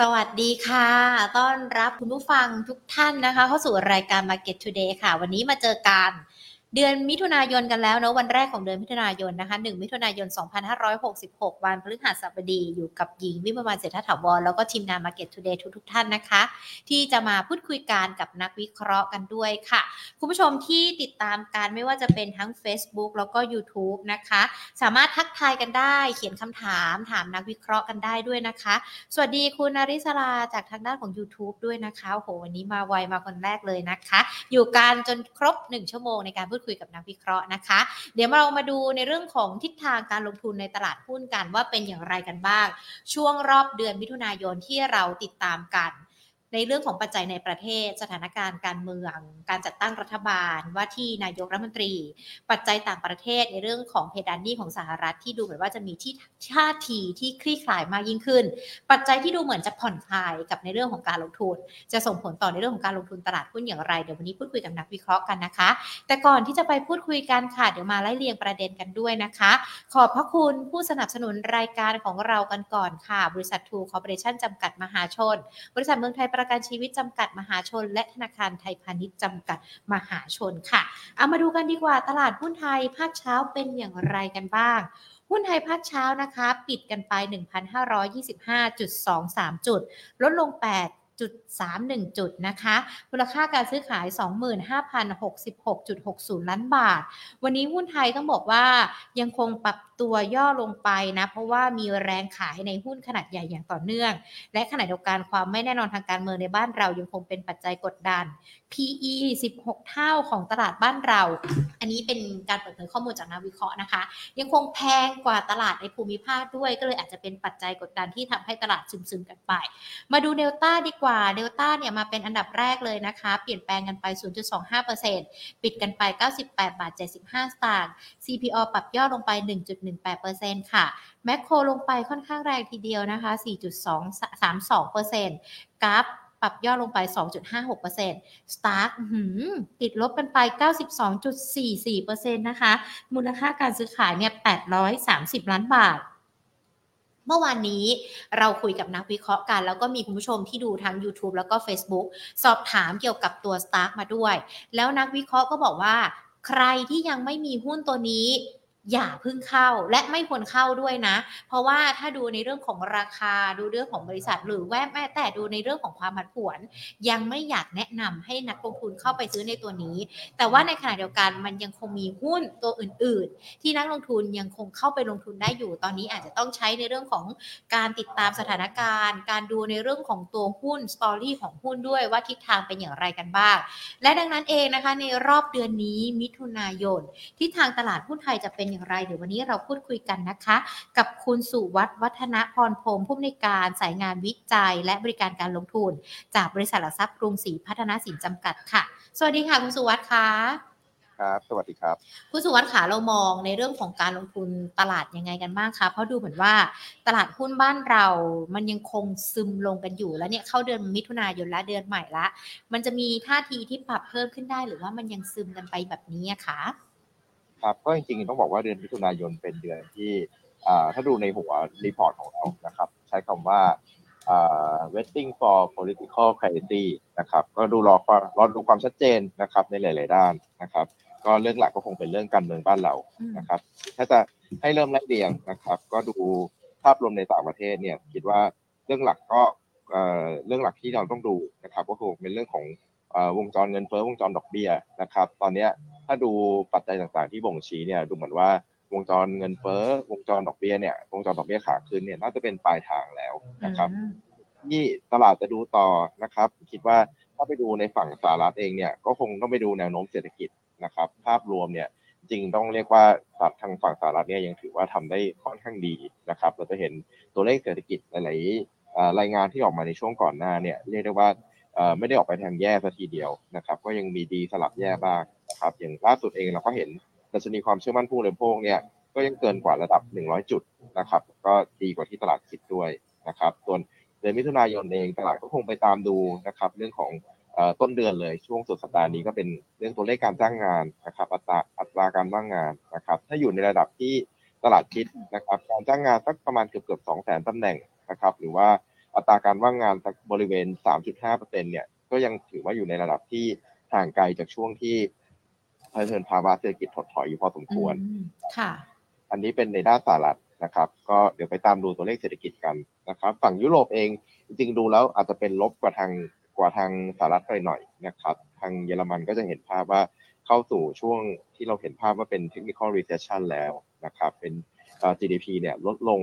สวัสดีค่ะ ต้อนรับคุณผู้ฟังทุกท่านนะคะ เข้าสู่รายการ Market Today ค่ะ วันนี้มาเจอกัน เดือนมิถุนายนกันแล้วเนาะวันแรกของเดือนมิถุนายนนะคะ1มิถุนายน 2566 วันพฤหัสบดีอยู่กับหญิงวิมวันเศรษฐถาวรแล้วก็ทีมงาน Market Today ทุกทุกท่านนะคะ ที่จะมาพูดคุยกันกับนักวิเคราะห์กันด้วยค่ะ คุณผู้ชมที่ติดตามการไม่ว่าจะเป็นทั้ง Facebook แล้วก็ YouTube นะคะ สามารถทักทายกันได้เขียนคำถามถามนักวิเคราะห์กันได้ด้วยนะคะ สวัสดีคุณนาริศราจากทางด้านของ YouTube ด้วยนะคะโอ้โหวันนี้มาไวมาคนแรกเลยนะคะ อยู่กันจนครบ 1 ชั่วโมงในการพูดคุยกับนักวิเคราะห์นะคะ เดี๋ยวเรามาดูในเรื่องของทิศทางการลงทุนในตลาดหุ้นกันว่าเป็นอย่างไรกันบ้าง ช่วงรอบเดือนมิถุนายนที่เราติดตามกัน ในเรื่องของปัจจัยในประเทศ สถานการณ์การเมือง การจัดตั้งรัฐบาลว่าที่นายกรัฐมนตรี ปัจจัยต่างประเทศในเรื่องของเพดานหนี้ของสหรัฐที่ดูเหมือนว่าจะมีที่ท่าทีที่คลี่คลายมากยิ่งขึ้น ปัจจัยที่ดูเหมือนจะผ่อนคลายกับในเรื่องของการลงทุน จะส่งผลต่อในเรื่องของการลงทุนตลาดหุ้นอย่างไรเดี๋ยววันนี้พูดคุยกับนักวิเคราะห์กันนะคะ แต่ก่อนที่จะไปพูดคุยกันค่ะเดี๋ยวมาไล่เรียงประเด็นกันด้วยนะคะ ขอบพระคุณผู้สนับสนุนรายการของเรากันก่อนค่ะ บริษัททูคอร์ปอเรชั่นจำกัดมหาชน บริษัทเมืองไทยประกันชีวิตจำกัดมหาชน และธนาคารไทยพาณิชย์จำกัดมหาชนค่ะ เอามาดูกันดีกว่าตลาดหุ้นไทยภาคเช้าเป็นอย่างไรกันบ้างหุ้นไทยภาคเช้านะคะ ปิดกันไป 1,525.23 จุด ลดลง8.31 จุดนะคะ มูลค่าการซื้อขาย 25,066.60 ล้านบาท วันนี้หุ้นไทยต้องบอกว่ายังคงปรับตัวย่อลงไปนะ เพราะว่ามีแรงขายในหุ้นขนาดใหญ่อย่างต่อเนื่อง และขณะเดียวกันความไม่แน่นอนทางการเมืองในบ้านเรายังคงเป็นปัจจัยกดดัน PE 16 เท่าของตลาดบ้านเรา อันนี้เป็นการเปิดเผยข้อมูลจากนักวิเคราะห์นะคะ ยังคงแพงกว่าตลาดในภูมิภาคด้วย ก็เลยอาจจะเป็นปัจจัยกดดันที่ทำให้ตลาดซึมๆกันไป มาดูเดลต้าดีกว่า เดลต้าเนี่ยมาเป็นอันดับแรกเลยนะคะ เปลี่ยนแปลงกันไป 0.25%ปิดกันไป 98 บาท 75 สตางค์ CPO ปรับย่อลงไป1.18%ค่ะ แมคโครลงไปค่อนข้างแรงทีเดียวนะคะ 4.232%กราฟปรับย่อลงไป 2.56% Stark ติดลบกันไป 92.44%นะคะ มูลค่าการซื้อขายเนี่ย 830 ล้านบาท เมื่อวานนี้เราคุยกับนักวิเคราะห์กัน แล้วก็มีคุณผู้ชมที่ดูทั้ง YouTube แล้วก็ Facebook สอบถามเกี่ยวกับตัว Stark มาด้วย แล้วนักวิเคราะห์ก็บอกว่า ใครที่ยังไม่มีหุ้นตัวนี้ อย่าพิ่งเข้าและไม่ควรเข้าด้วยนะ เพราะว่าถ้าดูในเรื่องของราคาดูเรื่องของบริษัท หรือแวบแม้แต่ดูในเรื่องของความผันผวน ยังไม่อยากแนะนำให้นักลงทุนเข้าไปซื้อในตัวนี้ แต่ว่าในขณะเดียวกันมันยังคงมีหุ้นตัวอื่น ๆ ที่นักลงทุนยังคงเข้าไปลงทุนได้อยู่ ตอนนี้อาจจะต้องใช้ในเรื่องของการติดตามสถานการณ์ การดูในเรื่องของตัวหุ้นสตอรี่ของหุ้นด้วยว่าทิศทางเป็นอย่างไรกันบ้าง และดังนั้นเองนะคะในรอบเดือนนี้มิถุนายนทิศทางตลาดหุ้นไทยจะเป็นอย่างไร เดี๋ยววันนี้เราพูดคุยกันนะคะ กับคุณสุวัฒน์วัฒนพรพรหมผู้อำนวยการสายงานวิจัย และบริการการลงทุน จากบริษัทหลักทรัพย์กรุงศรีพัฒนาสินจำกัดค่ะ สวัสดีค่ะคุณสุวัฒน์ค่ะครับสวัสดีครับคุณสุวัฒน์ขาเรามองในเรื่องของการลงทุนตลาดยังไงกันบ้างคะเพราะดูเหมือนว่าตลาดหุ้นบ้านเรา มันยังคงซึมลงกันอยู่แล้วเนี่ยเข้าเดือนมิถุนายนและเดือนใหม่ละ มันจะมีท่าทีที่ปรับเพิ่มขึ้นได้หรือว่ามันยังซึมกันไปแบบนี้อะ คะครับก็จริงๆต้องบอกว่าเดือนมิถุนายนเป็นเดือนที่อ่าถ้าดูในหัวรีพอร์ตของเรานะครับ ใช้คำว่าอ่า waiting for political clarity นะครับก็ดูรอความรอดูความชัดเจนนะครับในหลาย ๆ ด้านนะครับ ก็เรื่องหลักก็คงเป็นเรื่องการเมืองบ้านเราอืมนะครับ ถ้าจะให้เริ่มไล่เรียงนะครับ ก็ดูภาพรวมในต่างประเทศเนี่ยคิดว่าเรื่องหลักก็เอ่อเรื่องหลักที่เราต้องดูนะครับ ก็คงเป็นเรื่องของเอ่อวงจรเงินเฟ้อวงจรดอกเบี้ยนะครับ ตอนเนี้ย ถ้าดูปัจจัยต่างๆที่บ่งชี้เนี่ยดูเหมือนว่าวงจรเงินเฟ้อวงจรดอกเบี้ยเนี่ยวงจรดอกเบี้ยขาขึ้นเนี่ยน่าจะเป็นปลายทางแล้วนะครับอืมที่ตลาดจะดูต่อนะครับ คิดว่าถ้าไปดูในฝั่งสหรัฐเองเนี่ยก็คงต้องไปดูแนวโน้มเศรษฐกิจนะครับ ภาพรวมเนี่ยจริงต้องเรียกว่าทางฝั่งสหรัฐเนี่ยยังถือว่าทำได้ค่อนข้างดีนะครับ เราจะเห็นตัวเลขเศรษฐกิจหลายๆเอ่อรายงานที่ออกมาในช่วงก่อนหน้าเนี่ยเรียกได้ว่าเอ่อไม่ได้ออกไปทางแย่ซะทีเดียวนะครับ ก็ยังมีดีสลับแย่บ้างนะครับอย่างล่าสุดเองเราก็เห็นดัชนีความเชื่อมั่นผู้บริโภคเนี่ยก็ยังเกินกว่าระดับ 100 จุดนะครับ ก็ดีกว่าที่ตลาดคิดด้วยนะครับส่วนเดือนมิถุนายนเองตลาดก็คงไปตามดูนะครับ เรื่องของต้นเดือนเลยช่วงสุดสัปดาห์นี้ก็เป็นเรื่องตัวเลขการจ้างงานนะครับ อัตราอัตราการว่างงานนะครับ ถ้าอยู่ในระดับที่ตลาดคิดนะครับ การจ้างงานสักประมาณเกือบเกือบสองแสนตำแหน่งนะครับ หรือว่าอัตราการว่างงานบริเวณ 3.5%เนี่ยก็ยังถือว่าอยู่ในระดับที่ห่างไกลจากช่วงที่ เผชิญภาวะเศรษฐกิจถดถอยอยู่พอสมควรค่ะ อันนี้เป็นในด้านสหรัฐนะครับ ก็เดี๋ยวไปตามดูตัวเลขเศรษฐกิจกันนะครับ ฝั่งยุโรปเองจริงๆดูแล้วอาจจะเป็นลบกว่าทางกว่าทางสหรัฐไปหน่อยนะครับ ทางเยอรมันก็จะเห็นภาพว่าเข้าสู่ช่วงที่เราเห็นภาพว่าเป็น technical recession แล้วนะครับ เป็น GDP เนี่ยลดลง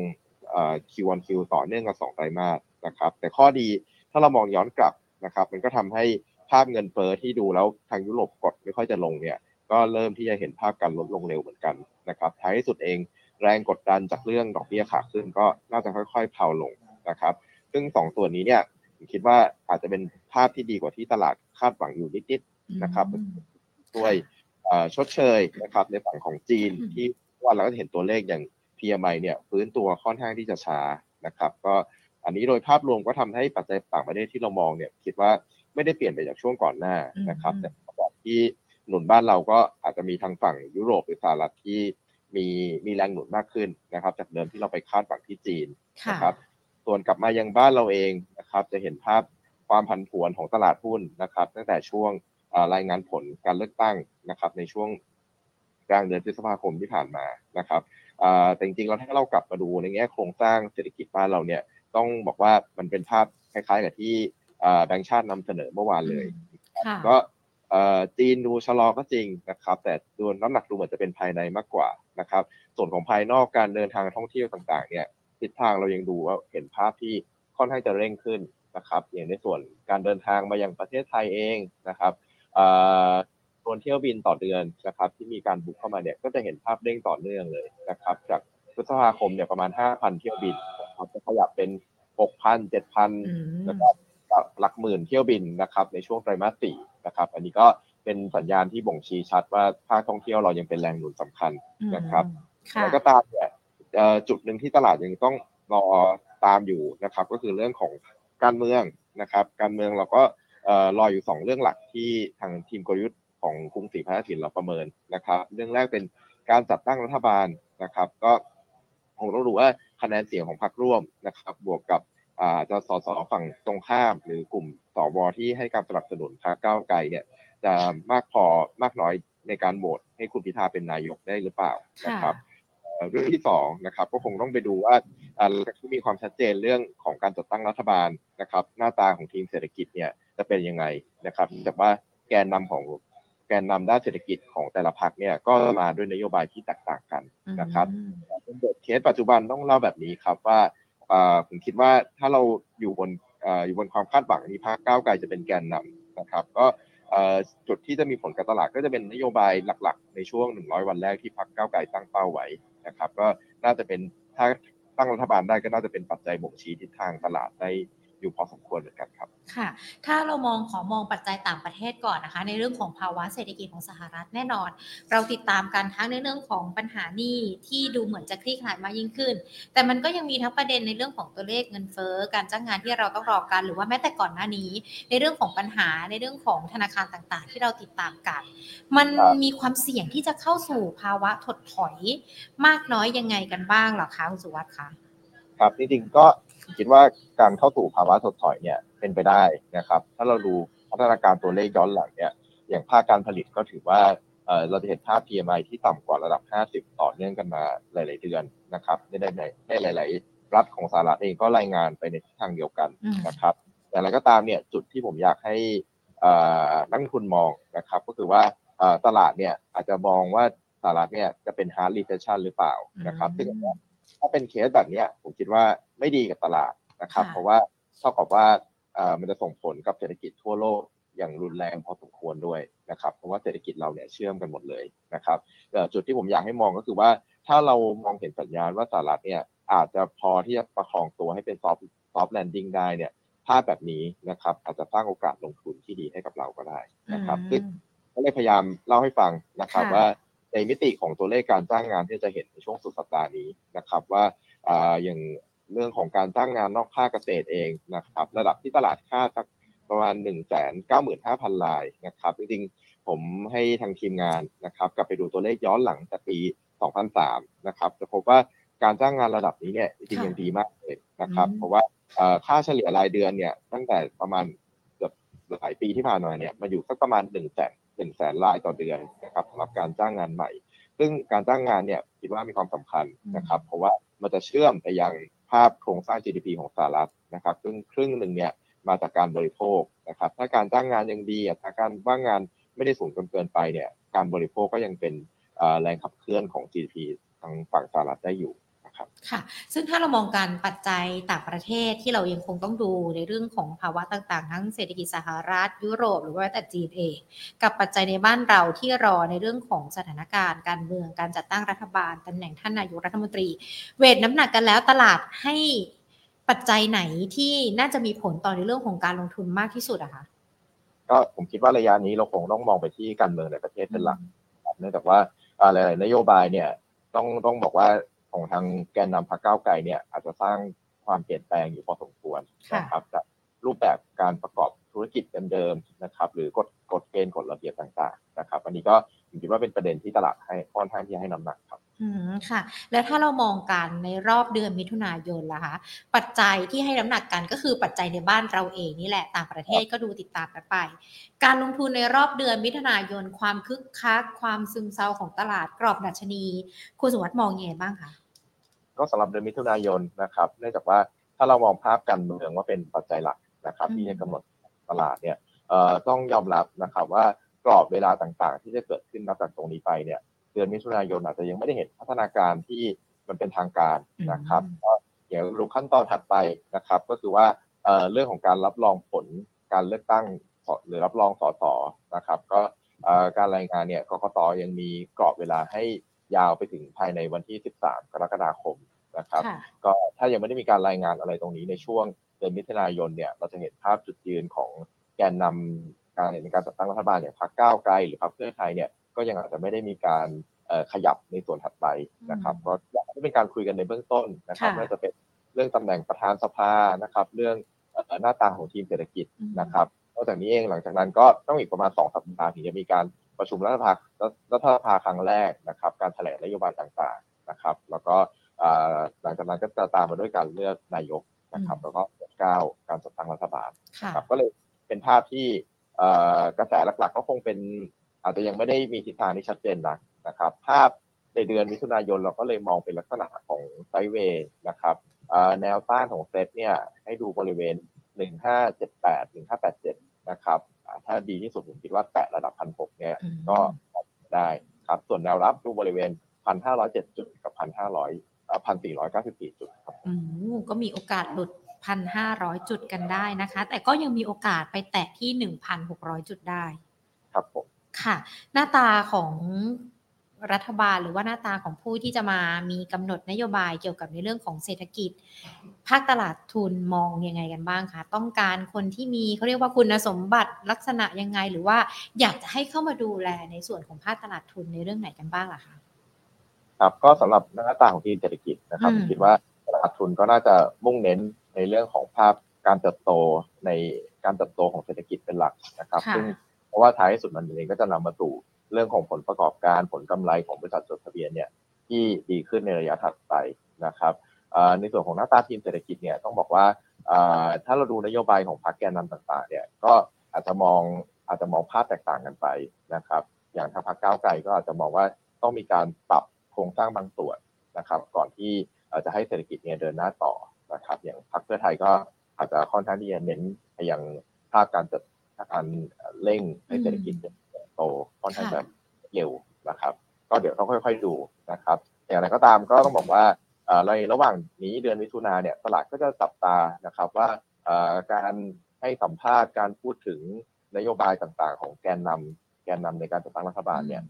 Q1Q ต่อเนื่องกันสองไตรมาสนะครับ แต่ข้อดีถ้าเรามองย้อนกลับนะครับ มันก็ทำให้ภาพเงินเฟ้อที่ดูแล้วทางยุโรปกดไม่ค่อยจะลงเนี่ย ก็เริ่มที่จะเห็นภาพการลดลงเร็วเหมือนกันนะครับท้ายที่สุดเองแรงกดดันจากเรื่องดอกเบี้ยขาขึ้นก็น่าจะค่อยๆเผาลงนะครับ ซึ่งสองส่วนนี้เนี่ยผมคิดว่าอาจจะเป็นภาพที่ดีกว่าที่ตลาดคาดหวังอยู่นิดๆนะครับด้วยชดเชยนะครับในฝั่งของจีนที่ว่าเราก็เห็นตัวเลขอย่าง PMI เนี่ยฟื้นตัวค่อนข้างที่จะช้านะครับ ก็อันนี้โดยภาพรวมก็ทำให้ปัจจัยต่างประเทศที่เรามองเนี่ยคิดว่าไม่ได้เปลี่ยนไปจากช่วงก่อนหน้านะครับ แต่แบบที่ หนุนบ้านเราก็อาจจะมีทางฝั่งยุโรปหรือสหรัฐที่มีมีแรงหนุนมากขึ้นนะครับ จากเดิมที่เราไปคาดหวังที่จีนนะครับ ส่วนกลับมายังบ้านเราเองนะครับ จะเห็นภาพความผันผวนของตลาดหุ้นนะครับ ตั้งแต่ช่วงรายงานผลการเลือกตั้งนะครับ ในช่วงกลางเดือนพฤษภาคมที่ผ่านมานะครับแต่จริงๆเราถ้าเรากลับมาดูในแง่โครงสร้างเศรษฐกิจบ้านเราเนี่ยต้องบอกว่ามันเป็นภาพคล้ายๆกับที่แบงก์ชาตินำเสนอเมื่อวานเลย ก็ จีนดูชะลอก็จริงนะครับ แต่ดูน้ำหนักดูเหมือนจะเป็นภายในมากกว่านะครับ ส่วนของภายนอกการเดินทางท่องเที่ยวต่างๆ เนี่ยทิศทางเรายังดูว่าเห็นภาพที่ค่อนข้างจะเร่งขึ้นนะครับ อย่างในส่วนการเดินทางมายังประเทศไทยเองนะครับส่วนเที่ยวบินต่อเดือนนะครับ ที่มีการบุกเข้ามาเนี่ยก็จะเห็นภาพเร่งต่อเนื่องเลยนะครับ จากพฤษภาคมเนี่ยประมาณ 5,000 เที่ยวบินนะครับจะขยับเป็น 6,000 7,000 แล้วก็ หลักหมื่นเที่ยวบินนะครับในช่วงไตรมาสสี่นะครับ อันนี้ก็เป็นสัญญาณที่บ่งชี้ชัดว่าภาคท่องเที่ยวเรายังเป็นแรงหนุนสำคัญนะครับแล้วก็ตามเนี่ยจุดหนึ่งที่ตลาดยังต้องรอตามอยู่นะครับ ก็คือเรื่องของการเมืองนะครับ การเมืองเราก็รออยู่สองเรื่องหลักที่ทางทีมกลยุทธ์ของกรุงศรีพัฒนสินเราประเมินนะครับ เรื่องแรกเป็นการจัดตั้งรัฐบาลนะครับ ก็คงต้องดูว่าคะแนนเสียงของพรรคร่วมนะครับ บวกกับ จะสสฝั่งตรงข้าม หรือกลุ่มสวที่ให้การสนับสนุนพรรคก้าวไกลเนี่ยจะมากพอมากน้อยในการโหวตให้คุณพิธาเป็นนายกได้หรือเปล่านะครับเรื่องที่สองนะครับก็คงต้องไปดูว่าที่มีความชัดเจนเรื่องของการจัดตั้งรัฐบาลนะครับ หน้าตาของทีมเศรษฐกิจเนี่ยจะเป็นยังไงนะครับแต่ว่าแกนนำของแกนนำด้านเศรษฐกิจของแต่ละพรรคเนี่ยก็มาด้วยนโยบายที่แตกต่างกันนะครับเป็นบทเคสปัจจุบันต้องเล่าแบบนี้ครับว่า ผมคิดว่าถ้าเราอยู่บนอยู่บนความคาดหวังนี้พรรคก้าวไกลจะเป็นแกนนำนะครับ ก็จุดที่จะมีผลกับตลาดก็จะเป็นนโยบายหลักๆ ในช่วง 100 วันแรกที่พรรคก้าวไกลตั้งเป้าไว้นะครับ ก็น่าจะเป็นถ้าตั้งรัฐบาลได้ก็น่าจะเป็นปัจจัยบ่งชี้ทิศทางตลาดได้ อยู่พอสมควรเหมือนกันครับ ค่ะ ถ้าเรามองขอมองปัจจัยต่างประเทศก่อนนะคะ ในเรื่องของภาวะเศรษฐกิจของสหรัฐแน่นอน เราติดตามกันทั้งในเรื่องของปัญหานี้ที่ดูเหมือนจะคลี่คลายมากยิ่งขึ้น แต่มันก็ยังมีทั้งประเด็นในเรื่องของตัวเลขเงินเฟ้อการจ้างงานที่เราต้องรอกันหรือว่าแม้แต่ก่อนหน้านี้ ในเรื่องของปัญหาในเรื่องของธนาคารต่างๆ ที่เราติดตามกัน มันมีความเสี่ยงที่จะเข้าสู่ภาวะถดถอยมากน้อยยังไงกันบ้างหรอคะคุณสุวัสดิ์คะครับจริงๆก็ คิดว่าการเข้าสู่ภาวะถดถอยเนี่ยเป็นไปได้นะครับ ถ้าเราดูพัฒนาการตัวเลขย้อนหลังเนี่ยอย่างภาคการผลิตก็ถือว่าเราจะเห็นภาพ PMI ที่ต่ำกว่าระดับ 50 ต่อเนื่องกันมาหลาย ๆ เดือนนะครับในในในหลาย ๆ รัฐของสหรัฐเองก็รายงานไปในทิศทางเดียวกันนะครับ แต่อะไรก็ตามเนี่ยจุดที่ผมอยากให้นักทุนมองนะครับ ก็คือว่าตลาดเนี่ยอาจจะมองว่าสหรัฐเนี่ยจะเป็น hard recession หรือเปล่านะครับซึ่ง ถ้าเป็นเคสแบบนี้ผมคิดว่าไม่ดีกับตลาดนะครับ เพราะว่าเท่ากับว่ามันจะส่งผลกับเศรษฐกิจทั่วโลกอย่างรุนแรงพอสมควรด้วยนะครับเพราะว่าเศรษฐกิจเราเนี่ยเชื่อมกันหมดเลยนะครับจุดที่ผมอยากให้มองก็คือว่า ถ้าเรามองเห็นสัญญาณว่าสหรัฐเนี่ยอาจจะพอที่จะประคองตัวให้เป็น soft soft landing ได้เนี่ยภาพแบบนี้นะครับ อาจจะสร้างโอกาสลงทุนที่ดีให้กับเราก็ได้นะครับซึ่งก็เลยพยายามเล่าให้ฟังนะครับว่า ในมิติของตัวเลขการจ้างงานที่จะเห็นในช่วงสุดสัปดาห์นี้นะครับว่าอย่างเรื่องของการจ้างงานนอกภาคเกษตรเองนะครับ ระดับที่ตลาดคาดสักประมาณ 1 9 5 0 0 0รายนะครับจริงๆผมให้ทางทีมงานนะครับ กลับไปดูตัวเลขย้อนหลังจากปี 2003 นะครับ จะพบว่าการจ้างงานระดับนี้เนี่ยจริงๆยังดีมากเลยนะครับ เพราะว่าค่าเฉลี่ยรายเดือนเนี่ยตั้งแต่ประมาณเกือบหลายปีที่ผ่านมาเนี่ยมาอยู่สักประมาณหนึ่งแสน หนึ่งแสนรายต่อเดือนนะครับสำหรับการจ้างงานใหม่ ซึ่งการจ้างงานเนี่ยคิดว่ามีความสำคัญนะครับ เพราะว่ามันจะเชื่อมไปยังภาพโครงสร้าง GDP ของสหรัฐนะครับ ซึ่งครึ่งหนึ่งเนี่ยมาจากการบริโภคนะครับ ถ้าการจ้างงานยังดีอัตราการว่างงานไม่ได้สูงจนเกินไปเนี่ย การบริโภคก็ยังเป็นแรงขับเคลื่อนของ GDP ทางฝั่งสหรัฐได้อยู่ นะครับค่ะ ซึ่งถ้าเรามองการปัจจัยต่างประเทศที่เรายังคงต้องดูในเรื่องของภาวะต่างๆ ทั้งเศรษฐกิจสหรัฐ ยุโรป หรือว่าแต่จีนเอง กับปัจจัยในบ้านเราที่รอในเรื่องของสถานการณ์ การเมืองการจัดตั้งรัฐบาลตำแหน่งท่านนายกรัฐมนตรี เวทน้ำหนักกันแล้วตลาดให้ปัจจัยไหนที่น่าจะมีผลต่อในเรื่องของการลงทุนมากที่สุดอะคะก็ผมคิดว่าระยะนี้เราคงต้องมองไปที่การเมืองในประเทศเป็นหลักเนื่องจากว่าหลาย ๆ นโยบายเนี่ยต้องต้องบอกว่า ของทางแกนนำพรรคก้าวไกลเนี่ยอาจจะสร้างความเปลี่ยนแปลงอยู่พอสมควรนะครับจากรูปแบบการประกอบธุรกิจเดิมๆนะครับ หรือกฎกฎเกณฑ์กฎระเบียบต่างๆนะครับ อันนี้ก็ผมคิดว่าเป็นประเด็นที่ตลาดให้ค่อนข้างที่ให้น้ำหนักครับอืมค่ะ แล้วถ้าเรามองกันในรอบเดือนมิถุนายนล่ะคะปัจจัยที่ให้น้ำหนักกันก็คือปัจจัยในบ้านเราเองนี่แหละต่างประเทศก็ดูติดตามกันไป การลงทุนในรอบเดือนมิถุนายนความคึกคักความซึมเซาของตลาดกรอบดัชนี คุณสุวัสด์มองยังไงบ้างคะ ก็สำหรับเดือนมิถุนายนนะครับ เนื่องจากว่าถ้าเรามองภาพการเมืองว่าเป็นปัจจัยหลักนะครับ ที่จะกำหนดตลาดเนี่ยต้องยอมรับนะครับว่ากรอบเวลาต่างๆ ที่จะเกิดขึ้นนับจากตรงนี้ไปเนี่ยเดือนมิถุนายนอาจจะยังไม่ได้เห็นพัฒนาการที่มันเป็นทางการนะครับก็เดี๋ยวดูขั้นตอนถัดไปนะครับ ก็คือว่าเรื่องของการรับรองผลการเลือกตั้งหรือรับรองสสนะครับ ก็การรายงานเนี่ยกรกตยังมีกรอบเวลาให้ยาวไปถึงภายในวันที่ 13 กรกฎาคม นะครับก็ถ้ายังไม่ได้มีการรายงานอะไรตรงนี้ในช่วงเดือนมิถุนายนเนี่ยเราจะเห็นภาพจุดยืนของแกนนำการในการจัดตั้งรัฐบาลอย่างพรรคก้าวไกลหรือพรรคเพื่อไทยเนี่ยก็ยังอาจจะไม่ได้มีการขยับในส่วนถัดไปนะครับเพราะอยากให้เป็นการคุยกันในเบื้องต้นนะครับไม่ว่าจะเป็นเรื่องตำแหน่งประธานสภานะครับ เรื่องหน้าตาของทีมเศรษฐกิจนะครับนอกจากนี้เองหลังจากนั้นก็ต้องอีกประมาณสองสัปดาห์ถึงจะมีการประชุมรัฐสภารัฐสภาครั้งแรกนะครับ การแถลงนโยบายต่างๆนะครับ แล้วก็ หลังจากนั้นก็จะตามมาด้วยการเลือกนายกนะครับ แล้วก็ก้าวการจัดตั้งรัฐบาลครับก็เลยเป็นภาพที่กระแสหลักๆ ก็คงเป็นอาจจะยังไม่ได้มีทิศทางที่ชัดเจนนักนะครับ ภาพในเดือนมิถุนายนเราก็เลยมองเป็นลักษณะของไซเวย์นะครับแนวต้านของเซตเนี่ยให้ดูบริเวณ 1578 1587 นะครับ ถ้าดีที่สุดผมคิดว่าแตะระดับพันหกเนี่ยก็ได้ครับ ส่วนแนวรับดูบริเวณ 1,507 จุดกับ1,500 1,494 จุดครับอืมก็มีโอกาสหลุด 1,500 จุดกันได้นะคะ แต่ก็ยังมีโอกาสไปแตะที่ 1,600 จุดได้ ครับผมค่ะ หน้าตาของรัฐบาลหรือว่าหน้าตาของผู้ที่จะมามีกำหนดนโยบายเกี่ยวกับในเรื่องของเศรษฐกิจ ภาคตลาดทุนมองยังไงกันบ้างคะต้องการคนที่มีเขาเรียกว่าคุณสมบัติลักษณะยังไง หรือว่าอยากจะให้เข้ามาดูแลในส่วนของภาคตลาดทุนในเรื่องไหนกันบ้างล่ะคะ ครับก็สำหรับหน้าตาของทีมเศรษฐกิจนะครับคิดว่าตลาดทุนก็น่าจะมุ่งเน้นในเรื่องของภาพการเติบโตในการเติบโตของเศรษฐกิจเป็นหลักนะครับซึ่งเพราะว่าท้ายสุดมันเองก็จะนำมาสู่เรื่องของผลประกอบการผลกำไรของบริษัทจดทะเบียนเนี่ยที่ดีขึ้นในระยะถัดไปนะครับในส่วนของหน้าตาทีมเศรษฐกิจเนี่ยต้องบอกว่าถ้าเราดูนโยบายของพรรคแกนนำต่างๆเนี่ยก็อาจจะมองอาจจะมองภาพแตกต่างกันไปนะครับ อย่างทางพรรคก้าวไกลก็อาจจะมองว่าต้องมีการปรับ โครงสร้างบางส่วนนะครับ ก่อนที่จะให้เศรษฐกิจเนี่ยเดินหน้าต่อนะครับ อย่างพรรคเพื่อไทยก็อาจจะค่อนข้างที่จะเน้นอย่างภาพการจัดการเร่งให้เศรษฐกิจโตค่อนข้างแบบเร็วนะครับ ก็เดี๋ยวต้องค่อย ๆดูนะครับอย่างไรก็ตามก็ต้องบอกว่าในระหว่างนี้เดือนมิถุนาเนี่ยตลาดก็จะจับตานะครับว่าการให้สัมภาษณ์การพูดถึงนโยบายต่างๆ ของแกนนำแกนนำในการจัดตั้งรัฐบาลเนี่ย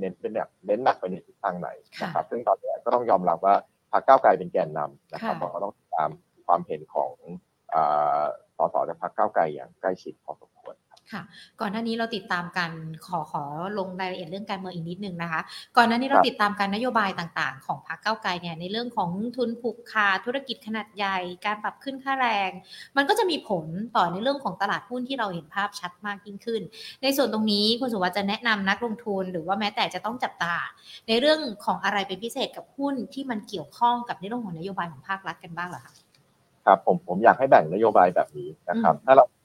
เน้นเป็นเนี่ยเน้นหนักไปในทิศทางไหนนะครับซึ่งตอนนี้ก็ต้องยอมรับว่าพรรคก้าวไกลเป็นแกนนำนะครับเราก็ต้องตามความเห็นของสสจากพรรคก้าวไกลอย่างใกล้ชิดพอสมควร ค่ะ ก่อนหน้านี้เราติดตามกันขอขอลงรายละเอียดเรื่องการเมืองอีกนิดนึงนะคะ ก่อนหน้านี้เราติดตามการนโยบายต่างๆ ของพรรคเก้าไกลเนี่ยในเรื่องของทุนผูกขาดธุรกิจขนาดใหญ่ การปรับขึ้นค่าแรง มันก็จะมีผลต่อในเรื่องของตลาดหุ้นที่เราเห็นภาพชัดมากยิ่งขึ้น ในส่วนตรงนี้คุณสุวัสดิ์จะแนะนำนักลงทุน หรือว่าแม้แต่จะต้องจับตา ในเรื่องของอะไรเป็นพิเศษกับหุ้นที่มันเกี่ยวข้องกับในเรื่องของนโยบายของภาครัฐกันบ้างเหรอคะครับผมผมอยากให้แบ่งนโยบายแบบนี้นะครับ ถ้าเราเอ่อ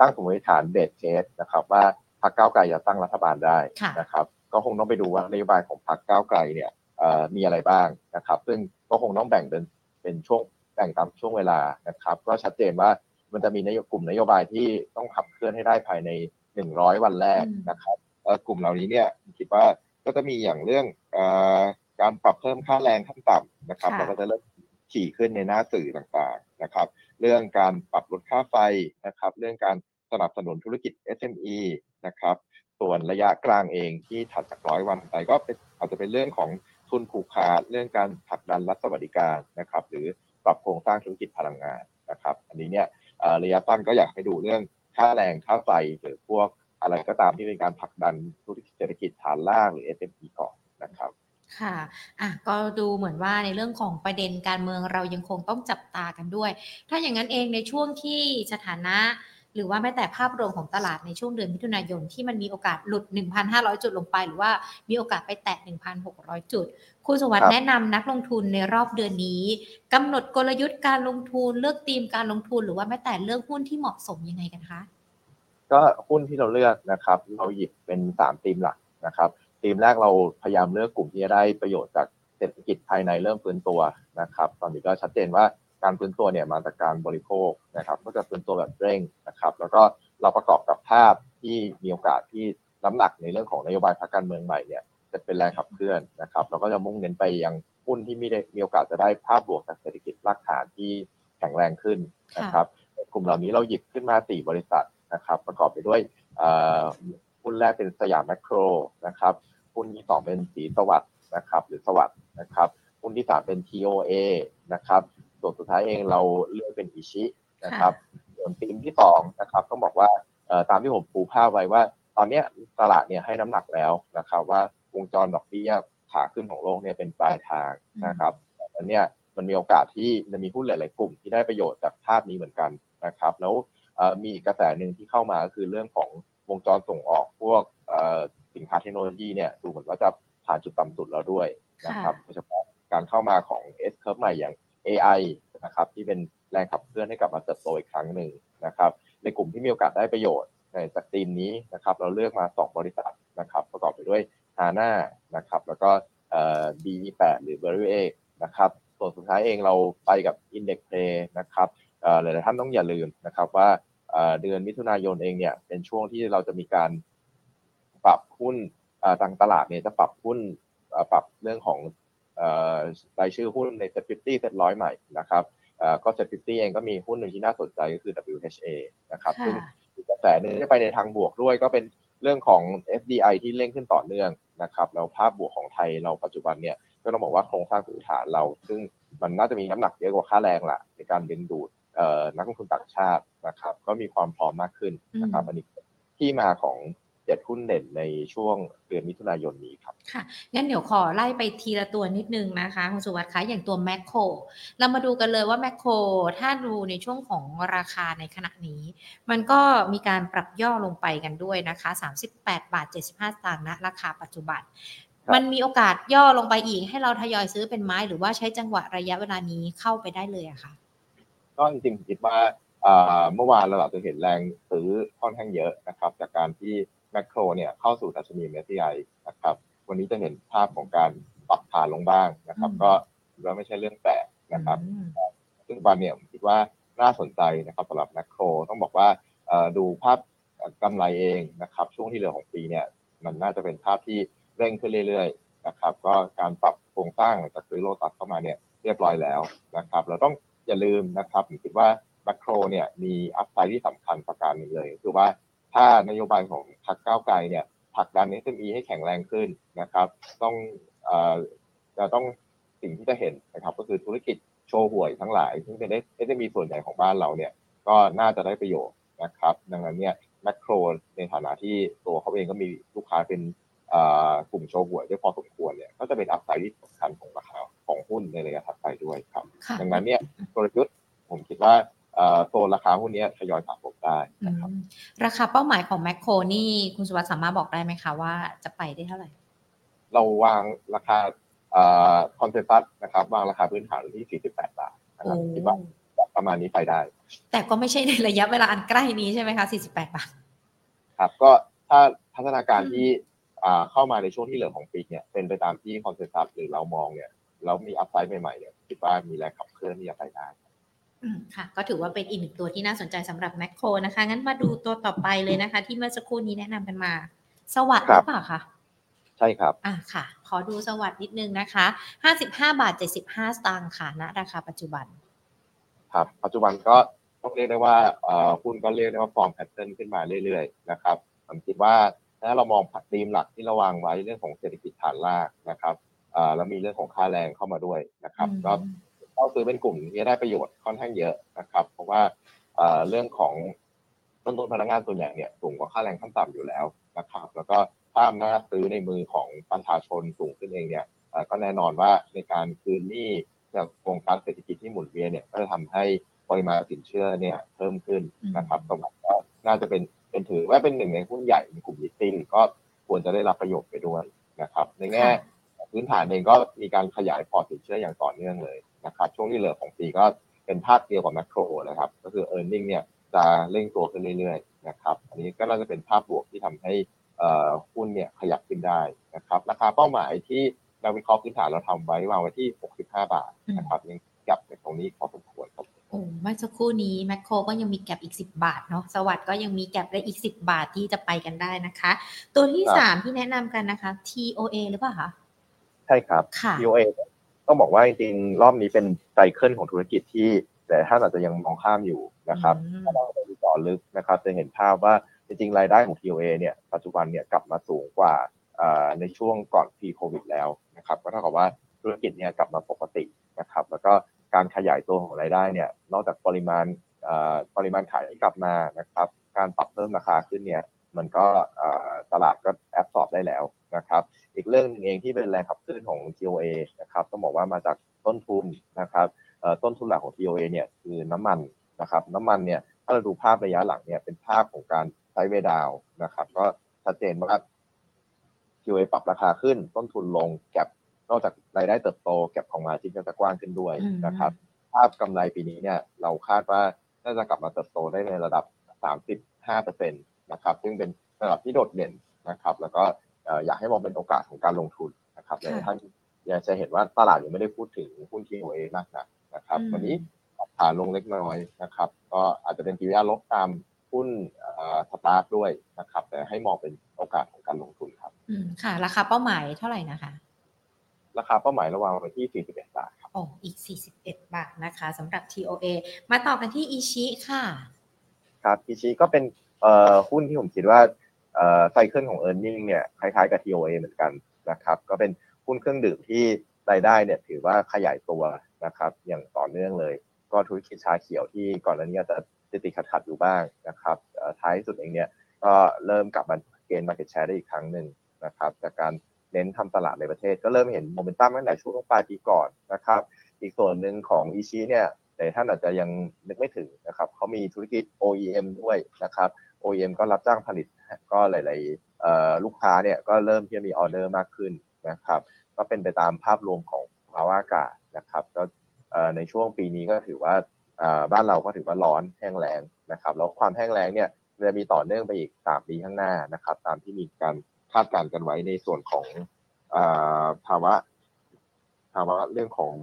ตั้งสมมติฐานเบสเคสนะครับ ว่าพรรคก้าวไกลจะตั้งรัฐบาลได้ค่ะนะครับ ก็คงต้องไปดูว่านโยบายของพรรคก้าวไกลเนี่ยเอ่อมีอะไรบ้างนะครับ ซึ่งก็คงต้องแบ่งเป็นเป็นช่วงแบ่งตามช่วงเวลานะครับ ก็ชัดเจนว่ามันจะมีนโยกลุ่มนโยบายที่ต้องขับเคลื่อนให้ได้ภายใน 100 วันแรกนะครับเอ่อกลุ่มเหล่านี้เนี่ยคิดว่าก็จะมีอย่างเรื่องเอ่อการปรับเพิ่มค่าแรงขั้นต่ำนะครับค่ะเราก็จะเริ่มขี่ขึ้นในหน้าสื่อต่างๆนะครับ เรื่องการปรับลดค่าไฟนะครับ เรื่องการสนับสนุนธุรกิจ SME นะครับ ส่วนระยะกลางเองที่ถัดจากร้อยวันไปก็เป็นอาจจะเป็นเรื่องของทุนผูกขาด เรื่องการผลักดันรัฐสวัสดิการนะครับ หรือปรับโครงสร้างธุรกิจพลังงานนะครับ อันนี้เนี่ยระยะตั้นก็อยากให้ดูเรื่องค่าแรงค่าไฟหรือพวกอะไรก็ตามที่เป็นการผลักดันธุรกิจเศรษฐกิจฐานล่างหรือ SME ก่อนนะครับ ค่ะ อะ ก็ดูเหมือนว่าในเรื่องของประเด็นการเมืองเรายังคงต้องจับตากันด้วย ถ้าอย่างนั้นเองในช่วงที่สถานะหรือว่าแม้แต่ภาพรวมของตลาดในช่วงเดือนมิถุนายนที่มันมีโอกาสหลุด 1,500 จุดลงไป หรือว่ามีโอกาสไปแตะ 1,600 จุด คุณสวัสดิ์แนะนำนักลงทุนในรอบเดือนนี้กำหนดกลยุทธ์การลงทุนเลือกธีมการลงทุน หรือว่าแม้แต่เลือกหุ้นที่เหมาะสมยังไงกันคะ ก็หุ้นที่เราเลือกนะครับ เราหยิบเป็นสามธีมหลักนะครับ ธีมแรกเราพยายามเลือกกลุ่มที่จะได้ประโยชน์จากเศรษฐกิจภายในเริ่มฟื้นตัวนะครับ ตอนนี้ก็ชัดเจนว่าการฟื้นตัวเนี่ยมาจากการบริโภคนะครับก็จะฟื้นตัวแบบเร่งนะครับ แล้วก็เราประกอบกับภาพที่มีโอกาสที่น้ำหนักในเรื่องของนโยบายพรรคการเมืองใหม่เนี่ยจะเป็นแรงขับเคลื่อนนะครับ เราก็จะมุ่งเน้นไปยังหุ้นที่มีได้มีโอกาสจะได้ภาพบวกจากเศรษฐกิจรากฐานที่แข็งแรงขึ้นนะครับ กลุ่มเหล่านี้เราหยิบขึ้นมา4บริษัทนะครับ ประกอบไปด้วย หุ้นแรกเป็นสยามแมคโครนะครับหุ้นที่สองเป็นสีสวัสด์นะครับ หรือสวัสด์นะครับหุ้นที่สามเป็น TOA นะครับ ส่วนสุดท้ายเองเราเลือกเป็นอิชินะครับส่วนธีมที่สองนะครับต้องบอกว่าตามที่ผมปูภาพไว้ว่า ตอนนี้ตลาดเนี่ยให้น้ำหนักแล้วนะครับ ว่าวงจรดอกเบี้ยขาขึ้นของโลกเนี่ยเป็นปลายทางนะครับอันเนี้ยมันมีโอกาสที่จะมีหุ้นหลาย ๆ กลุ่มที่ได้ประโยชน์จากภาพนี้เหมือนกันนะครับ แล้วมีอีกกระแสหนึ่งที่เข้ามาก็คือเรื่องของ วงจรส่งออกพวกเอ่อสินค้าเทคโนโลยีเนี่ยดูเหมือนว่าจะผ่านจุดต่ำสุดแล้วด้วยนะครับโดยเฉพาะการเข้ามาของ S curve ใหม่อย่าง AI นะครับที่เป็นแรงขับเคลื่อนให้กลับมาเติบโตอีกครั้งหนึ่งนะครับในกลุ่มที่มีโอกาสได้ประโยชน์ในจากทีมนี้นะครับเราเลือกมา 2 บริษัทนะครับประกอบไปด้วย HANA นะครับแล้วก็เอ่อ B8 หรือ b e r r y นะครับส่วนสุดท้ายเองเราไปกับ Index Play นะครับเอ่อหลายๆท่านต้องอย่าลืมนะครับว่า เอ่อเดือนมิถุนายนเองเนี่ยเป็นช่วงที่เราจะมีการปรับหุ้นเอ่อทางตลาดเนี่ยจะปรับหุ้นเอ่อปรับเรื่องของเอ่อรายชื่อหุ้นใน Set 50 Set 100ใหม่นะครับเอ่อก็เซ็ตฟิฟตี้เองก็มีหุ้นหนึ่งที่น่าสนใจก็คือ WHA นะครับซึ่งค่ะอีกกระแสหนึ่งที่ไปในทางบวกด้วยก็เป็นเรื่องของ FDI ที่เร่งขึ้นต่อเนื่องนะครับแล้วภาพบวกของไทยเราปัจจุบันเนี่ยก็ต้องบอกว่าโครงสร้างพื้นฐานเรา ซึ่งมันน่าจะมีน้ำหนักเยอะกว่าค่าแรงละในการดึงดูดเอ่อ นักลงทุนต่างชาตินะครับ ก็มีความพร้อมมากขึ้นนะครับอันนี้ที่มาของเจ็ดหุ้นเด่นในช่วงเดือนมิถุนายนนี้ครับค่ะงั้นเดี๋ยวขอไล่ไปทีละตัวนิดนึงนะคะคุณสุวัสดิ์คะอย่างตัวแมคโครเรามาดูกันเลยว่าแมคโครถ้าดูในช่วงของราคาในขณะนี้ มันก็มีการปรับย่อลงไปกันด้วยนะคะ 38 บาท 75สตางค์ณราคาปัจจุบันครับมันมีโอกาสย่อลงไปอีกให้เราทยอยซื้อเป็นไม้ หรือว่าใช้จังหวะระยะเวลานี้เข้าไปได้เลยอะค่ะ ก็จริงๆคิดว่าเอ่อเมื่อวานเราอาจจะเห็นแรงซื้อค่อนข้างเยอะนะครับ จากการที่แมคโครเนี่ยเข้าสู่ดัชนี MSCI นะครับ วันนี้จะเห็นภาพของการปรับฐานลงบ้างนะครับอืมก็ถือว่าไม่ใช่เรื่องแปลกนะครับอืมซึ่งวันเนี่ยผมคิดว่าน่าสนใจนะครับสำหรับแมคโครต้องบอกว่าเอ่อดูภาพกำไรเองนะครับ ช่วงที่เหลือของปีเนี่ย มันน่าจะเป็นภาพที่เร่งขึ้นเรื่อยๆนะครับ ก็การปรับโครงสร้างหลังจากซื้อโลตัสเข้ามาเนี่ยเรียบร้อยแล้วนะครับ เราต้อง อย่าลืมนะครับผมคิดว่าแมคโครเนี่ยมีอัพไซด์ที่สำคัญประการหนึ่งเลย คือว่าถ้านโยบายของพรรคก้าวไกลเนี่ยผลักดัน SME ให้แข็งแรงขึ้นนะครับ ต้องเอ่อจะต้องสิ่งที่จะเห็นนะครับ ก็คือธุรกิจโชว์หวยทั้งหลาย ซึ่งเป็น SME ส่วนใหญ่ของบ้านเราเนี่ย ก็น่าจะได้ประโยชน์นะครับ ดังนั้นเนี่ยแมคโครในฐานะที่ตัวเขาเองก็มีลูกค้าเป็น กลุ่มโชว์หวยด้วยพอสมควรเนี่ยก็จะเป็นอัพไซด์ที่สำคัญของราคาของหุ้นในระยะถัดไปด้วยครับ ดังนั้นเนี่ยกลยุทธ์ผมคิดว่าโซนราคาหุ้นนี้ทยอยสะสมได้นะครับราคาเป้าหมายของแมคโครนี่คุณสุวัสดิ์สามารถบอกได้ไหมคะว่าจะไปได้เท่าไหร่ เราวางราคา consensus นะครับ วางราคาพื้นฐานที่ 48 บาทนะครับคิดว่าประมาณนี้ไปได้ แต่ก็ไม่ใช่ในระยะเวลาอันใกล้นี้ใช่ไหมคะ 48 บาท ครับ ก็ถ้าพัฒนาการที่ เข้ามาในช่วงที่เหลือของปีเนี่ยเป็นไปตามที่ consensus หรือเรามองเนี่ยเรามี upside ใหม่ๆเนี่ยคิดว่ามีแรงขับเคลื่อนที่จะไปได้ค่ะ ก็ถือว่าเป็นอีกหนึ่งตัวที่น่าสนใจสำหรับแมคโครนะคะ งั้นมาดูตัวต่อไปเลยนะคะ ที่เมื่อสักครู่นี้แนะนำกันมา สวัสดิ์หรือเปล่าคะใช่ครับ อ่าค่ะ ขอดูสวัสดิ์นิดนึงนะคะห้าสิบห้าบาทเจ็ดสิบห้าสตางค์ค่ะณราคาปัจจุบัน ครับ ปัจจุบันก็ต้องเรียกได้ว่าเอ่อหุ้นก็เรียกได้ว่า form pattern ขึ้นมาเรื่อยๆนะครับผมคิดว่า ถ้าเรามองผัดธีมหลักที่เราวางไว้เรื่องของเศรษฐกิจฐานรากนะครับเอ่อแล้วมีเรื่องของค่าแรงเข้ามาด้วยนะครับก็เช่าซื้อเป็นกลุ่มที่ได้ประโยชน์ค่อนข้างเยอะนะครับ เพราะว่าเรื่องของต้นทุนพนักงานส่วนใหญ่เนี่ยสูงกว่าค่าแรงขั้นต่ำอยู่แล้วนะครับ แล้วก็ถ้าอำนาจซื้อในมือของประชาชนสูงขึ้นเองเนี่ยก็แน่นอนว่าในการคืนหนี้จากโครงการเศรษฐกิจที่หมุนเวียนเนี่ยก็จะทำให้ปริมาณสินเชื่อเนี่ยเพิ่มขึ้นนะครับตรงนี้ก็น่าจะเป็น เป็นถือว่าเป็นหนึ่งในหุ้นใหญ่ในกลุ่มลิสติ้งก็ควรจะได้รับประโยชน์ไปด้วยนะครับ ในแง่พื้นฐานเองก็มีการขยายพอร์ตสินเชื่ออย่างต่อเนื่องเลยนะครับช่วงที่เหลือของปีก็เป็นภาคเดียวกับแมคโครนะครับก็คือ e a r n i n g เนี่ยจะเร่งตัวขึ้นเรื่อยๆนะครับอันนี้ก็น่าจะเป็นภาพบวกที่ทำให้หุ้นเนี่ยขยับขึ้นได้นะครับราคาเป้าหมายที่นักวิเคราะห์พื้นฐานเราทำไว้วางไว้ที่ 65 บาทนะครับยังกลับในตรงนี้พอสมควรครับ โอ้เมื่อสักครู่นี้แมคโครก็ยังมีแก็บอีก 10 บาทเนาะสวัสด์ก็ยังมีแก็บได้อีก 10 บาทที่จะไปกันได้นะคะ ตัวที่ 3 ที่แนะนำกันนะคะ TOA หรือเปล่าคะ ใช่ครับ TOA ต้องบอกว่าจริงๆรอบนี้เป็นไซเคิลของธุรกิจที่แต่ถ้าอาจจะยังมองข้ามอยู่นะครับถ้าเราไปดูต่อลึกนะครับจะเห็นภาพว่าจริงๆ รายได้ของ TOA เนี่ยปัจจุบันเนี่ยกลับมาสูงกว่าในช่วงก่อนพีโควิดแล้วนะครับก็เท่ากับว่าธุรกิจเนี่ยกลับมาปกตินะครับ แล้วก็ การขยายตัวของรายได้เนี่ยนอกจากปริมาณปริมาณขายที่กลับมานะครับ การปรับเพิ่มราคาขึ้นเนี่ยมันก็ตลาดก็แอบสอบได้แล้วนะครับ อีกเรื่องนึงเองที่เป็นแรงขับเคลื่อนของ TOA นะครับต้องบอกว่ามาจากต้นทุนนะครับต้นทุนหลักของ TOA เนี่ยคือน้ำมันนะครับ น้ำมันเนี่ยถ้าเราดูภาพระยะหลังเนี่ยเป็นภาพของการไซเวดาวนะครับ ก็ชัดเจนว่า TOA ปรับราคาขึ้นต้นทุนลงแก็บ นอกจากรายได้เติบโตแก็บของมาจิ้นก็จะกว้างขึ้นด้วยนะครับ ภาพกำไรปีนี้เนี่ยเราคาดว่าน่าจะกลับมาเติบโตได้ในระดับ 35%นะครับ ซึ่งเป็นระดับที่โดดเด่นนะครับ แล้วก็อยากให้มองเป็นโอกาสของการลงทุนนะครับในท่านอยากจะเห็นว่าตลาดยังไม่ได้พูดถึงหุ้นที่โอเอมากนักนะครับ วันนี้ผ่านลงเล็กน้อยนะครับ ก็อาจจะเป็นกิริยาลบตามหุ้นสตาร์ทด้วยนะครับ แต่ให้มองเป็นโอกาสของการลงทุนครับ อืมค่ะ ราคาเป้าหมายเท่าไหร่นะคะ ราคาเป้าหมายระวางไว้ที่ 41 บาทครับอ๋ออีก 41 บาทนะคะสำหรับ TOA มาต่อกันที่อีชิค่ะ ครับอีชิก็เป็นหุ้นที่ผมคิดว่าไซเคิลของ e a r n i n g เนี่ยคล้ายๆกับ TOA เหมือนกันนะครับ ก็เป็นหุ้นเครื่องดื่มที่รายได้เนี่ยถือว่าขยายตัวนะครับ อย่างต่อเนื่องเลย ก็ธุรกิจชาเขียวที่ก่อนหน้านี้จะติดติดขัดๆอยู่บ้างนะครับท้ายสุดเองเนี่ยก็เริ่มกลับมาเกณฑ์มาเก็ตแชร์ได้อีกครั้งหนึ่งนะครับ จากการ เน้นทำตลาดในประเทศ ก็เริ่มเห็นโมเมนตัมตั้งแต่ช่วงปลายปีก่อนนะครับ อีกส่วนหนึ่งของอีชีเนี่ยแต่ท่านอาจจะยังนึกไม่ถึงนะครับเขามีธุรกิจ OEM ด้วยนะครับ OEM ก็รับจ้างผลิตก็หลายๆลูกค้าเนี่ยก็เริ่มที่จะมีออเดอร์มากขึ้นนะครับก็เป็นไปตามภาพรวมของภาวะอากาศนะครับก็ในช่วงปีนี้ก็ถือว่าบ้านเราก็ถือว่าร้อนแห้งแล้งนะครับแล้วความแห้งแล้งเนี่ยจะมีต่อเนื่องไปอีก 3 ปีข้างหน้านะครับ ตามที่มีการ คาดการณ์กันไว้ในส่วนของภาวะภาวะเรื่องของ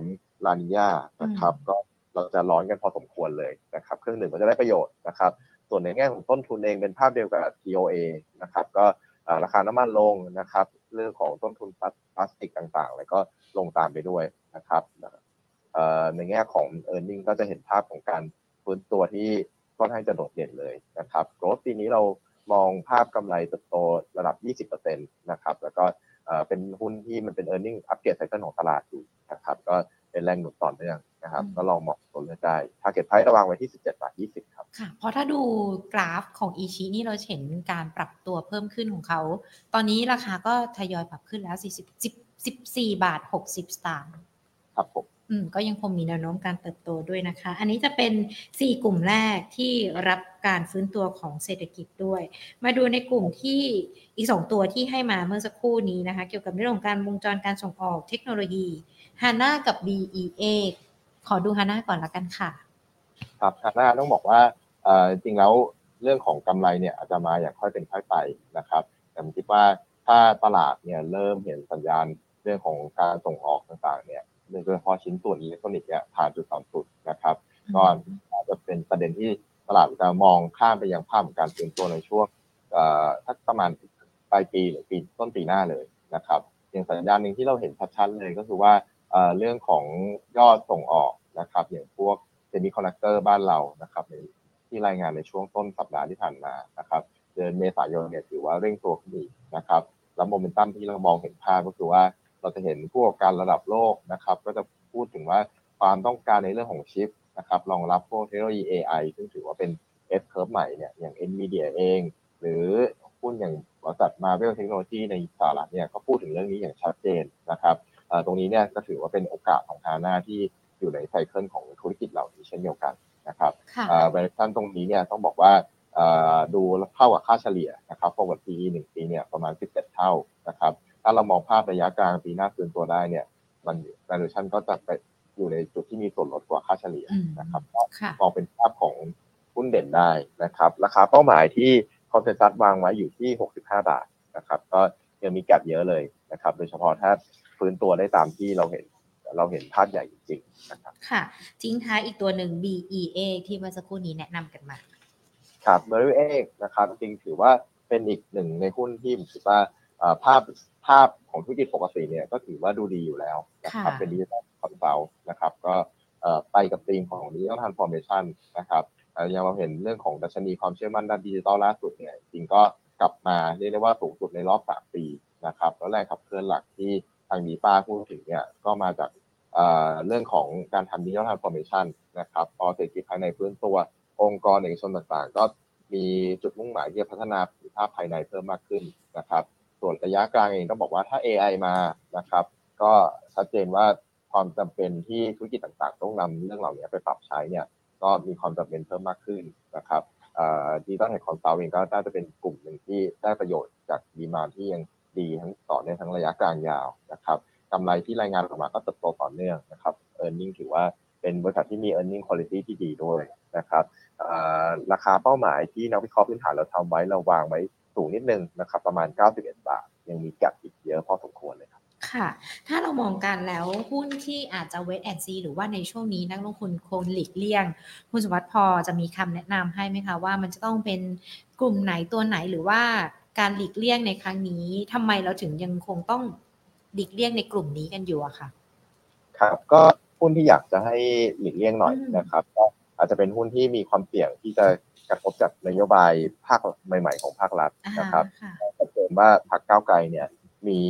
ลานิญานะครับ ก็เราจะร้อนกันพอสมควรเลยนะครับเครื่องหนึ่งก็จะได้ประโยชน์นะครับ ส่วนในแง่ของต้นทุนเองเป็นภาพเดียวกับ TOA นะครับ ก็ราคาน้ำมันลงนะครับ เรื่องของต้นทุนพลาสติกต่างๆ แล้วก็ลงตามไปด้วยนะครับในแง่ของ e a r n i n g ก็จะเห็นภาพของการฟื้นตัวที่ค่อนข้างจะโดดเด่นเลยนะครับโกลด์ปีนี้เรา มองภาพกำไรเติบโตระดับ 20%นะครับ แล้วก็เป็นหุ้นที่มันเป็น e a r n i n g อัปเกรดไซเคิลของตลาดอยู่นะครับ ก็เป็นแรงหนุนต่อเนื่องนะครับ ก็ลองมองตัวเลือกได้ target price ระวางไว้ที่ 17บาท20 ครับค่ะเพราะถ้าดูกราฟของอีชีนี่เราเห็นการปรับตัวเพิ่มขึ้นของเขา ตอนนี้ราคาก็ทยอยปรับขึ้นแล้ว 40 14บาท60สตางค์ครับผม อืมก็ยังคงมีแนวโน้มการเติบโตด้วยนะคะ อันนี้จะเป็น 4 กลุ่มแรกที่รับการฟื้นตัวของเศรษฐกิจด้วย มาดูในกลุ่มที่อีก 2 ตัวที่ให้มาเมื่อสักครู่นี้นะคะ เกี่ยวกับเรื่องของการวงจรการส่งออกเทคโนโลยี HANA กับ BEA ขอดู HANA ก่อนละกันค่ะ ครับฮาน่าต้องบอกว่าจริงแล้วเรื่องของกำไรเนี่ยอาจจะมาอย่างค่อยเป็นค่อยไปนะครับ แต่ผมคิดว่าถ้าตลาดเนี่ยเริ่มเห็นสัญญาณเรื่องของการส่งออกต่างๆเนี่ย โดยเฉพาะชิ้นส่วนอิเล็กทรอนิกส์เนี่ยผ่านจุดต่ำสุดนะครับก็อาจจะเป็นประเด็นที่ตลาดจะมองข้ามไปยังภาพของการเตรียมตัวในช่วงเอ่อถ้าประมาณปลายปีหรือปีต้นปีหน้าเลยนะครับอย่างสัญญาณหนึ่งที่เราเห็นชัดๆเลยก็คือว่าเอ่อเรื่องของยอดส่งออกนะครับอย่างพวกเซมิคอนดักเตอร์บ้านเรานะครับในที่รายงานในช่วงต้นสัปดาห์ที่ผ่านมานะครับเดือนเมษายนเนี่ยถือว่าเร่งตัวขึ้นอีกนะครับแล้วโมเมนตัมที่เรามองเห็นภาพก็คือว่า เราจะเห็นผู้ประกอบการระดับโลกนะครับ ก็จะพูดถึงว่าความต้องการในเรื่องของชิปนะครับรองรับพวกเทคโนโลยี AI ซึ่งถือว่าเป็น S curve ใหม่เนี่ยอย่าง Nvidia เอง หรือหุ้นอย่างบริษัท Marvel Technology ในสหรัฐเนี่ยก็พูดถึงเรื่องนี้อย่างชัดเจนนะครับเอ่อตรงนี้เนี่ยก็ถือว่าเป็นโอกาสของฮาน่าที่อยู่ในไซเคิลของธุรกิจเหล่านี้เช่นเดียวกันนะครับค่ะเอ่อ valuation ตรงนี้เนี่ยต้องบอกว่าเอ่อดูเท่ากับค่าเฉลี่ยนะครับ forward PE หนึ่งปีเนี่ยประมาณ11เท่านะครับ ถ้าเรามองภาพระยะกลางปีหน้าคืนตัวได้เนี่ย มัน valuation ก็จะไปอยู่ในจุดที่มีส่วนลดกว่าค่าเฉลี่ยอืมนะครับค่ะมองเป็นภาพของหุ้นเด่นได้นะครับ ราคาเป้าหมายที่คอนเซนซัสวางไว้อยู่ที่ 65 บาทนะครับ ก็ยังมีแกลบเยอะเลยนะครับ โดยเฉพาะถ้าฟื้นตัวได้ตามที่เราเห็นเราเห็นภาพใหญ่จริงๆนะครับค่ะ ทิ้งท้ายอีกตัวหนึ่ง BE8 ที่เมื่อสักครู่นี้แนะนำกันมา ครับเบริลเองนะครับ จริงๆถือว่าเป็นอีกหนึ่งในหุ้นที่ผมคิดว่าเอ่อภาพ ภาพของธุรกิจปกติเนี่ยก็ถือว่าดูดีอยู่แล้วนะครับค่ะเป็น digital consult นะครับ ก็เอ่อไปกับธีมของ digital transformation นะครับเอ่อยังเราเห็นเรื่องของดัชนีความเชื่อมั่นด้านดิจิทัลล่าสุดเนี่ยจริงก็กลับมาเรียกได้ว่าสูงสุดในรอบ 3 ปีนะครับแล้วแรงขับเคลื่อนหลักที่ทางดีป้าพูดถึงเนี่ยก็มาจากเอ่อเรื่องของการทำ digital transformation นะครับพอเศรษฐกิจภายในฟื้นตัวองค์กรเอกชนต่างๆ ก็มีจุดมุ่งหมายที่จะพัฒนาประสิทธิภาพภายในเพิ่มมากขึ้นนะครับ ส่วนระยะกลางเองต้องบอกว่าถ้า AI มานะครับ ก็ชัดเจนว่าความจำเป็นที่ธุรกิจต่างๆ ต้องนำเรื่องเหล่านี้ไปปรับใช้เนี่ย ก็มีความจำเป็นเพิ่มมากขึ้นนะครับ digital tech consult เองก็น่าจะเป็นกลุ่มหนึ่งที่ได้ประโยชน์จาก demand ที่ยังดีทั้งต่อเนื่องทั้งระยะกลางยาวนะครับกำไรที่รายงานออกมาก็เติบโตต่อเนื่องนะครับ earning ถือว่าเป็นบริษัทที่มี e a r n i n g quality ที่ดีด้วยนะครับราคาเป้าหมายที่นักวิเคราะห์พื้นฐานเราทำไว้เราวางไว้ สูงนิดนึงนะครับประมาณ 91 บาท ยังมี gap อีกเยอะพอสมควรเลยครับค่ะ ถ้าเรามองกันแล้วหุ้นที่อาจจะ wait and see หรือว่าในช่วงนี้นักลงทุนควรหลีกเลี่ยงคุณสมบัติพอจะมีคำแนะนำให้ไหมคะว่ามันจะต้องเป็นกลุ่มไหนตัวไหนหรือว่าการหลีกเลี่ยงในครั้งนี้ทำไมเราถึงยังคงต้องหลีกเลี่ยงในกลุ่มนี้กันอยู่อะค่ะ ครับก็หุ้นที่อยากจะให้หลีกเลี่ยงหน่อยอืมนะครับก็อาจจะเป็นหุ้นที่มีความเสี่ยงที่จะ กระทบจากนโยบายภาคใหม่ ๆ ของภาครัฐอ่านะครับค่ะชัดเจนว่าพรรคก้าวไกลเนี่ยมี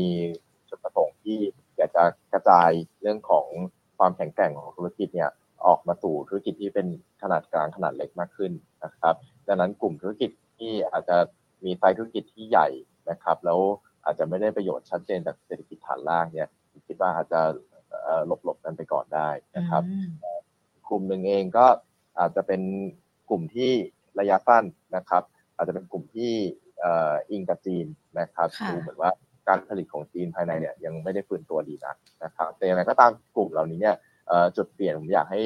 จุดประสงค์ที่อยากจะกระจายเรื่องของความแข็งแกร่งของธุรกิจเนี่ยออกมาสู่ธุรกิจที่เป็นขนาดกลางขนาดเล็กมากขึ้นนะครับดังนั้นกลุ่มธุรกิจที่อาจจะมีไซส์ธุรกิจที่ใหญ่นะครับ แล้วอาจจะไม่ได้ประโยชน์ชัดเจนจากเศรษฐกิจฐานล่างเนี่ยผมคิดว่าอาจจะเอ่อหลบๆกันไปก่อนได้นะครับอืมกลุ่มหนึ่งเองก็อาจจะเป็นกลุ่มที่ ระยะสั้นนะครับ อาจจะเป็นกลุ่มที่เอ่ออิงกับจีนนะครับค่ะดูเหมือนว่าการผลิตของจีนภายในเนี่ยยังไม่ได้ฟื้นตัวดีนักนะครับ แต่อย่างไรก็ตามกลุ่มเหล่านี้เนี่ยเอ่อจุดเปลี่ยนผมอยากให้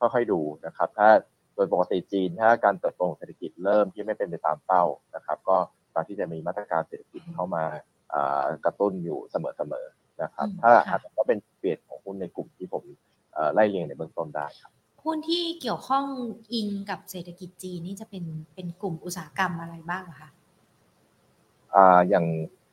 ค่อยๆดูนะครับ ถ้าโดยปกติจีน ถ้าการเติบโตของเศรษฐกิจเริ่มที่ไม่เป็นไปตามเป้านะครับ ก็การที่จะมีมาตรการเศรษฐกิจเข้ามาอ่ากระตุ้นอยู่เสมอๆนะครับอืมถ้าค่ะอาจจะก็เป็นเปลี่ยนของหุ้นในกลุ่มที่ผมเอ่อไล่เรียงในเบื้องต้นได้ครับ หุ้นที่เกี่ยวข้องอิงกับเศรษฐกิจจีนนี่จะเป็นเป็นกลุ่มอุตสาหกรรมอะไรบ้างอะคะอ่าอย่าง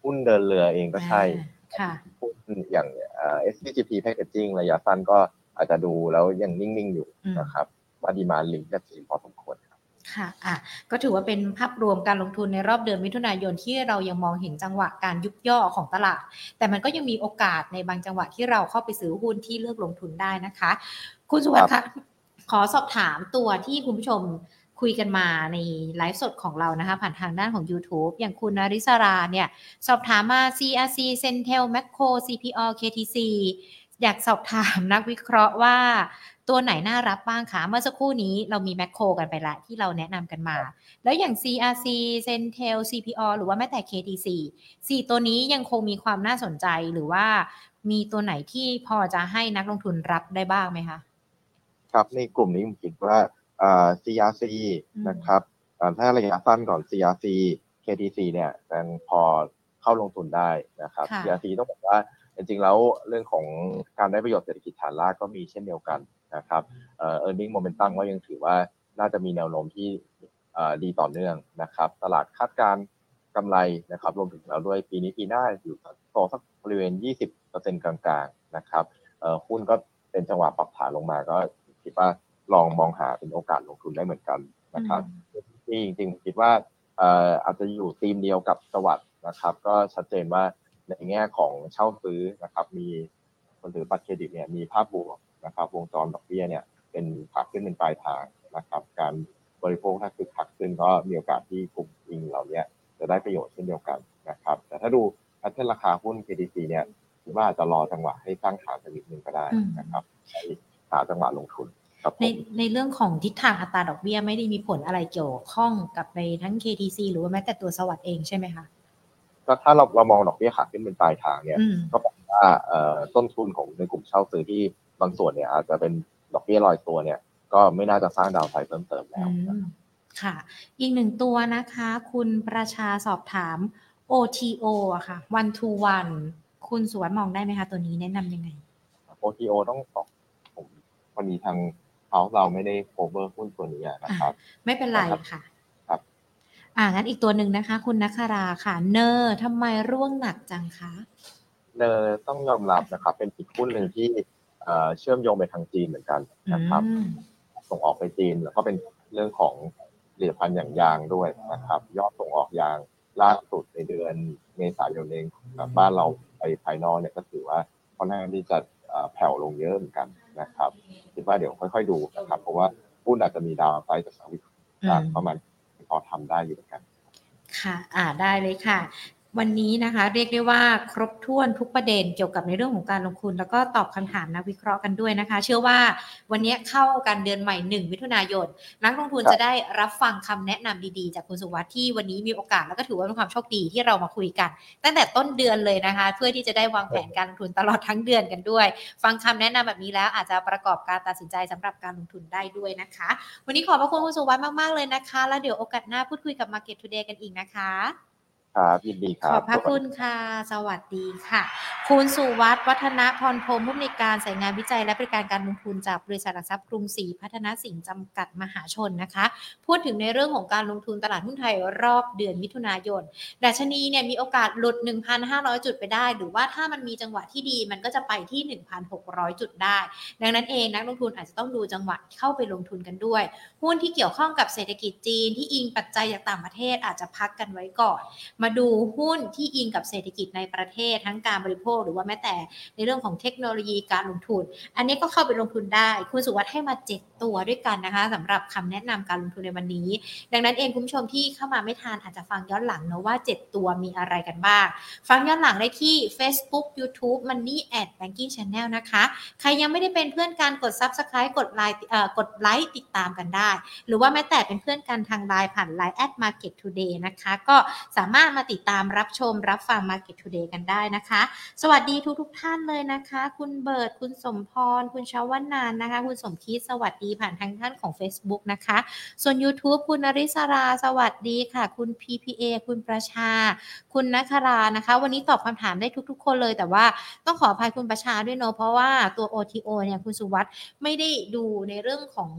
หุ้นเดินเรือเองก็ใช่อ่าค่ะหุ้นอย่างเอ่อ SCGP Packaging ระยะสั้นก็อาจจะดูแล้วยังนิ่ง ๆ อยู่อืมนะครับว่าดีมาลิงกับจีนพอสมควรครับค่ะอะ ก็ถือว่าเป็นภาพรวมการลงทุนในรอบเดือนมิถุนายนที่เรายังมองเห็นจังหวะการยุบย่อของตลาด แต่มันก็ยังมีโอกาสในบางจังหวะที่เราเข้าไปซื้อหุ้นที่เลือกลงทุนได้นะคะ คุณสุวัสดิ์คะ ขอสอบถามตัวที่คุณผู้ชมคุยกันมาในไลฟ์สดของเรานะคะ ผ่านทางด้านของ YouTube อย่างคุณนริสราเนี่ย สอบถามมา CRC Centel Macro CPO KTC อยากสอบถามนักวิเคราะห์ว่าตัวไหนน่ารับบ้างคะเมื่อสักครู่นี้เรามีแมคโครกันไปละที่เราแนะนำกันมา แล้วอย่าง CRC Centel CPO หรือว่าแม้แต่ KTC 4 ตัวนี้ยังคงมีความน่าสนใจหรือว่ามีตัวไหนที่พอจะให้นักลงทุนรับได้บ้างไหมคะ ครับในกลุ่มนี้ผมคิดว่า CRC นะครับถ้าระยะสั้นก่อน CRC KTC เนี่ยยังพอเข้าลงทุนได้นะครับ CRC ต้องบอกว่าจริงๆแล้วเรื่องของการได้ประโยชน์เศรษฐกิจฐานรากก็มีเช่นเดียวกันนะครับเอ่อ earning momentum ก็ยังถือว่าน่าจะมีแนวโน้มที่ดีต่อเนื่องนะครับ ตลาดคาดการกำไรนะครับรวมถึงแล้วด้วยปีนี้ปีหน้าอยู่โตสักบริเวณ 20%กลางๆนะครับเอ่อหุ้นก็เป็นจังหวะปรับฐานลงมาก็ คิดว่าลองมองหาเป็นโอกาสลงทุนได้เหมือนกันนะครับที่จริงๆคิดว่าเอ่ออาจจะอยู่ธีมเดียวกับสวัสด์นะครับ ก็ชัดเจนว่าในแง่ของเช่าซื้อนะครับ มีคนถือบัตรเครดิตเนี่ยมีภาพบวกนะครับ วงจรดอกเบี้ยเนี่ยเป็นผักขึ้นเป็นปลายทางนะครับ การบริโภคถ้าคือผักขึ้นก็มีโอกาสที่กลุ่มอิงเหล่านี้จะได้ประโยชน์เช่นเดียวกันนะครับ แต่ถ้าดูแพทเทิร์นราคาหุ้น KTC เนี่ยคิดว่าจะรอจังหวะให้สร้างฐานสักนิดนึงก็ได้นะครับ หาจังหวะลงทุนในในเรื่องของทิศทางอัตราดอกเบี้ยไม่ได้มีผลอะไรเกี่ยวข้องกับในทั้ง KTC หรือว่าแม้แต่ตัวสวัสด์เองใช่ไหมคะก็ถ้าเราเรามองดอกเบี้ยขาขึ้นเป็นปลายทางเนี่ย ก็แปลว่าต้นทุนของในกลุ่มเช่าซื้อที่บางส่วนเนี่ย อาจจะเป็นดอกเบี้ยลอยตัวเนี่ย ก็ไม่น่าจะสร้างดาวไซด์เพิ่มเติมแล้วค่ะ อีกหนึ่งตัวนะคะ คุณประชาสอบถาม OTO อะค่ะ one to one คุณสวนมองได้ไหมคะ ตัวนี้แนะนำยังไง OTO ต้องตอบ ผมวันนี้ทางเขาเราไม่ได้โคเวอร์หุ้นตัวนี้นะครับ ไม่เป็นไรค่ะอ่างั้นอีกตัวหนึ่งนะคะ คุณนัคราค่ะ เนอร์ทำไมร่วงหนักจังคะเนอร์ต้องยอมรับนะครับ เป็นอีกหุ้นหนึ่งที่เชื่อมโยงไปทางจีนเหมือนกันนะครับ ส่งออกไปจีนแล้วก็เป็นเรื่องของผลิตภัณฑ์อย่างยางด้วยนะครับ ยอดส่งออกยางล่าสุดในเดือนเมษายนเองบ้านเราไปภายนอกเนี่ยก็ถือว่าค่อนข้างที่จะแผ่วลงเยอะเหมือนกัน นะครับคิดว่าเดี๋ยวค่อย ๆดูนะครับ เพราะว่าหุ้นอาจจะมีดาวไซด์จากสวิตจากประมาณพอทำได้อยู่เหมือนกันค่ะ อ่าได้เลยค่ะ วันนี้นะคะเรียกได้ว่าครบถ้วนทุกประเด็นเกี่ยวกับในเรื่องของการลงทุน แล้วก็ตอบคำถามนักวิเคราะห์กันด้วยนะคะ เชื่อว่าวันนี้เข้ากันเดือนใหม่หนึ่งมิถุนายน นักลงทุนจะได้รับฟังคำแนะนำดีๆ จากคุณสุวัสด์ที่วันนี้มีโอกาสแล้วก็ถือว่าเป็นความโชคดีที่เรามาคุยกัน ตั้งแต่ต้นเดือนเลยนะคะ เพื่อที่จะได้วางแผนการลงทุนตลอดทั้งเดือนกันด้วย ฟังคำแนะนำแบบนี้แล้วอาจจะประกอบการตัดสินใจสำหรับการลงทุนได้ด้วยนะคะ วันนี้ขอบพระคุณคุณสุวัสด์มากๆเลยนะคะ แล้วเดี๋ยวโอกาสหน้าพูดคุยกับ Market Today กันอีกนะคะ ครับยินดีครับ ขอบพระคุณค่ะ สวัสดีค่ะ คุณสุวัฒน์วัฒนพรพรมผู้อำนวยการสายงานวิจัยและบริการการลงทุนจากบริษัทหลักทรัพย์กรุงศรีพัฒนาสินจำกัดมหาชนนะคะ พูดถึงในเรื่องของการลงทุนตลาดหุ้นไทยรอบเดือนมิถุนายนดัชนีเนี่ยมีโอกาสหลุด 1,500 จุดไปได้ หรือว่าถ้ามันมีจังหวะที่ดีมันก็จะไปที่ 1,600 จุดได้ ดังนั้นเองนักลงทุนอาจจะต้องดูจังหวะเข้าไปลงทุนกันด้วย หุ้นที่เกี่ยวข้องกับเศรษฐกิจจีนที่อิงปัจจัยจากต่างประเทศอาจจะพักกันไว้ก่อนมาดูหุ้นที่อิงกับเศรษฐกิจในประเทศทั้งการบริโภค หรือว่าแม้แต่ในเรื่องของเทคโนโลยีการลงทุน อันนี้ก็เข้าไปลงทุนได้ คุณสุวัสด์ให้มา 7 ตัวด้วยกันนะคะสำหรับคำแนะนำการลงทุนในวันนี้ ดังนั้นเองคุณผู้ชมที่เข้ามาไม่ทานอาจจะฟังย้อนหลังนะว่า 7 ตัวมีอะไรกันบ้าง ฟังย้อนหลังได้ที่ Facebook YouTube Money at Banking Channel นะคะ ใครยังไม่ได้เป็นเพื่อนกันกด Subscribe กดไลค์กดไลค์ติดตามกันได้ หรือว่าแม้แต่เป็นเพื่อนกันทางไลน์ผ่านไลน์ at Market Today นะคะ ก็สามารถมาติดตามรับชมรับฟัง Market Today กันได้นะคะ สวัสดีทุกทุกท่านเลยนะคะ คุณเบิร์ดคุณสมพร คุณชาวันนานนะคะ คุณสมคิดสวัสดีผ่านทางท่านของ Facebook นะคะ ส่วน YouTube คุณนริศราสวัสดีค่ะ คุณ PPA คุณประชา คุณนัครานะคะ วันนี้ตอบคำถามได้ทุก ๆ คนเลย แต่ว่าต้องขออภัยคุณประชาด้วยเนาะเพราะว่าตัว OTO เนี่ยคุณสุวัสด์ไม่ได้ดูในเรื่องของ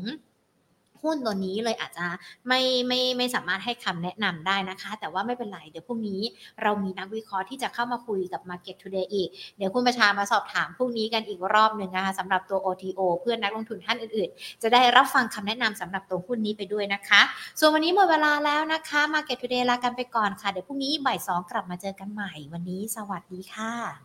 หุ้นตัวนี้เลยอาจจะไม่ไม่ไม่สามารถให้คำแนะนำได้นะคะ แต่ว่าไม่เป็นไร เดี๋ยวพรุ่งนี้เรามีนักวิเคราะห์ที่จะเข้ามาคุยกับ Market Today อีก เดี๋ยวคุณประชามาสอบถามพรุ่งนี้กันอีกรอบหนึ่งนะคะสำหรับตัว OTO เพื่อนนักลงทุนท่านอื่นๆ จะได้รับฟังคำแนะนำสำหรับตัวหุ้นนี้ไปด้วยนะคะ ส่วนวันนี้หมดเวลาแล้วนะคะ Market Today ลากันไปก่อนค่ะ เดี๋ยวพรุ่งนี้บ่ายสองกลับมาเจอกันใหม่ วันนี้สวัสดีค่ะ